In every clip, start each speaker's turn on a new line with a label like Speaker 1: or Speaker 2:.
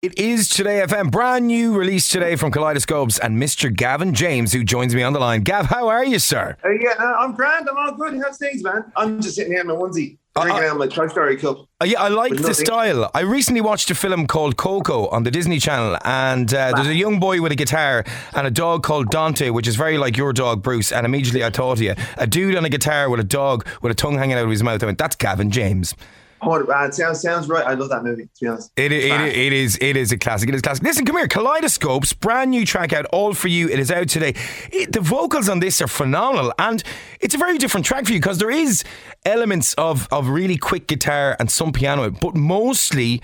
Speaker 1: It is Today FM, brand new release today from Kolidescopes and Mr. Gavin James, who joins me on the line. Gav, how are you, sir?
Speaker 2: Uh, yeah, uh, I'm grand. I'm all good. How's things, man? I'm just sitting here in my onesie, drinking out of my Toy Story cup.
Speaker 1: Uh, yeah, I like the style. I recently watched a film called Coco on the Disney Channel, and uh, there's a young boy with a guitar and a dog called Dante, which is very like your dog, Bruce. And immediately I thought of you. A dude on a guitar with a dog with a tongue hanging out of his mouth. I went, that's Gavin James.
Speaker 2: Oh, uh, sounds sounds right. I love that movie. To be honest,
Speaker 1: It, it,
Speaker 2: Class.
Speaker 1: it is it is a classic. It is a classic. Listen, come here. Kolidescopes, brand new track out, all for you. It is out today. It, the vocals on this are phenomenal, and it's a very different track for you because there is elements of of really quick guitar and some piano, but mostly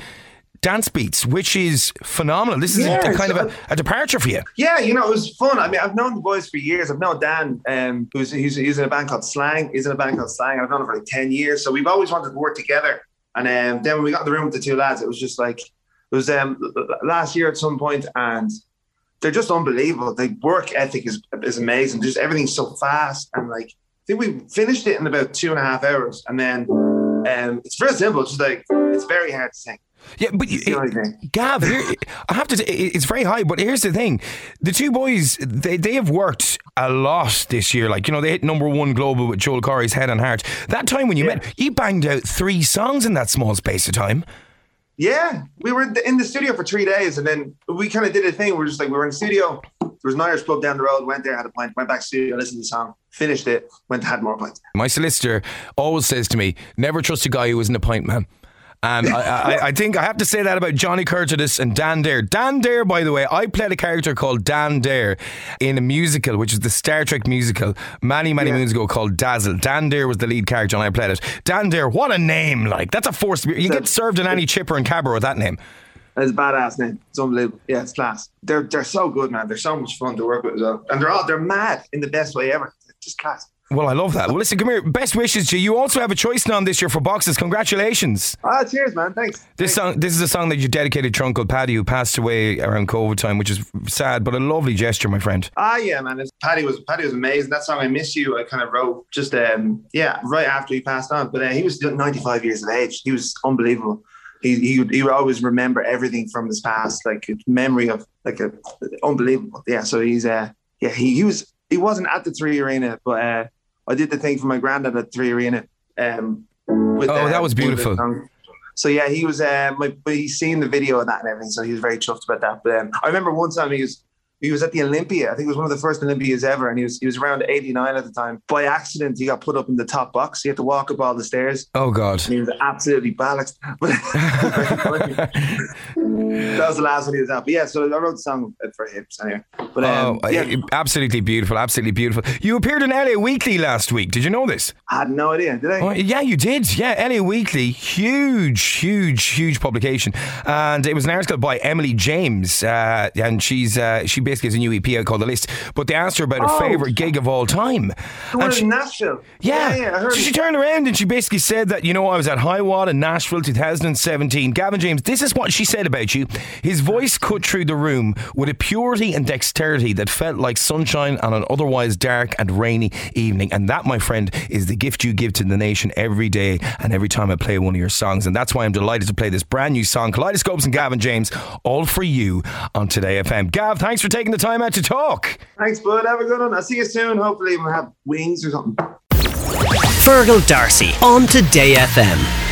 Speaker 1: dance beats, which is phenomenal. This is
Speaker 2: Yeah,
Speaker 1: a, kind of a, a departure for you.
Speaker 2: Yeah, you know, it was fun. I mean, I've known the boys for years. I've known Dan, um, who's he's, he's in a band called Slang. He's in a band called Slang. I've known him for like ten years. So we've always wanted to work together. And um, then when we got in the room with the two lads, it was just like it was um, last year at some point, and they're just unbelievable. The work ethic is is amazing. Just everything's so fast, and like I think we finished it in about two and a half hours, and then um, it's very simple. It's just like it's very hard to sing.
Speaker 1: Yeah, but you,
Speaker 2: It's the only thing.
Speaker 1: Gav, here, I have to. say, It's very high, but here's the thing: the two boys, they they have worked a lot this year. Like you know, they hit number one global with Joel Corry's Head and Heart. That time when you
Speaker 2: Yeah.
Speaker 1: met, you banged out three songs in that small space of time.
Speaker 2: Yeah, we were in the- studio for three days, and then we kind of did a thing. We're just like, we were in the studio. There was an Irish pub down the road. Went there, had a pint. Went back to the studio, listened to the song, finished it. Went had more pints.
Speaker 1: My solicitor always says to me, "Never trust a guy who isn't a pint man." And I, I, I think I have to say that about Johnny Curtis and Dan Dare. Dan Dare, by the way, I played a character called Dan Dare in a musical, which is the Star Trek musical, many, many
Speaker 2: Yeah.
Speaker 1: moons ago called Dazzle. Dan Dare was the lead character, and I played it. Dan Dare, what a name! Like that's a force. to be- You get served in any chipper and cabber with that name.
Speaker 2: It's a badass name. It's unbelievable. Yeah, it's class. They're they're so good, man. They're so much fun to work with as well, and they're all they're mad in the best way ever. Just class.
Speaker 1: Well, I love that. Well, listen, come here. Best wishes to you. You also have a choice now this year for boxes. Congratulations.
Speaker 2: Ah, cheers, man. Thanks.
Speaker 1: This
Speaker 2: Thanks.
Speaker 1: song, this is a song that you dedicated to Uncle Paddy, who passed away around COVID time, which is sad, but a lovely gesture, my friend.
Speaker 2: Ah, yeah, man. It's, Paddy was Paddy was amazing. That song "I Miss You" I kind of wrote just um yeah right after he passed on. But uh, he was 95 years of age. He was unbelievable. He he would, he would always remember everything from his past, like a memory of like a unbelievable. Yeah. So he's uh yeah he, he was he wasn't at the Three Arena, but uh I did the thing for my granddad at Three Arena. Um, with,
Speaker 1: Oh,
Speaker 2: uh,
Speaker 1: that was
Speaker 2: of the
Speaker 1: beautiful.
Speaker 2: So yeah, he was. Uh, my, but he's seen the video of that and everything, so he was very chuffed about that. But um, I remember one time he was he was at the Olympia. I think it was one of the first Olympias ever, and he was he was around eighty nine at the time. By accident, he got put up in the top box. He had to walk up all the stairs.
Speaker 1: Oh, God.
Speaker 2: And he was absolutely balanced. But that was the last one he was. But yeah, so I wrote the song for him. Anyway, but um,
Speaker 1: Oh,
Speaker 2: yeah,
Speaker 1: absolutely beautiful, absolutely beautiful. You appeared in LA Weekly last week. Did you know this?
Speaker 2: I had no idea. Did I?
Speaker 1: Oh, yeah, you did. Yeah, LA Weekly, huge, huge, huge publication, and it was an article by Emily James, uh, and she's uh, she basically has a new EP out called The List. But they asked her about her
Speaker 2: Oh.
Speaker 1: favorite gig of all time,
Speaker 2: The
Speaker 1: and
Speaker 2: in Nashville.
Speaker 1: yeah,
Speaker 2: yeah, I heard.
Speaker 1: so she turned around and she basically said that, you know, I was at High Watt in Nashville 2017. Gavin James, this is what she said about you. His voice cut through the room with a purity and dexterity that felt like sunshine on an otherwise dark and rainy evening. And that, my friend, is the gift you give to the nation every day and every time I play one of your songs. And that's why I'm delighted to play this brand new song, Kolidescopes and Gavin James, all for you on Today FM. Gav, thanks for taking the time out to talk.
Speaker 2: Thanks, bud. Have a good one. I'll see you soon. Hopefully, we'll have wings or something.
Speaker 3: Fergal D'Arcy on
Speaker 4: Today FM.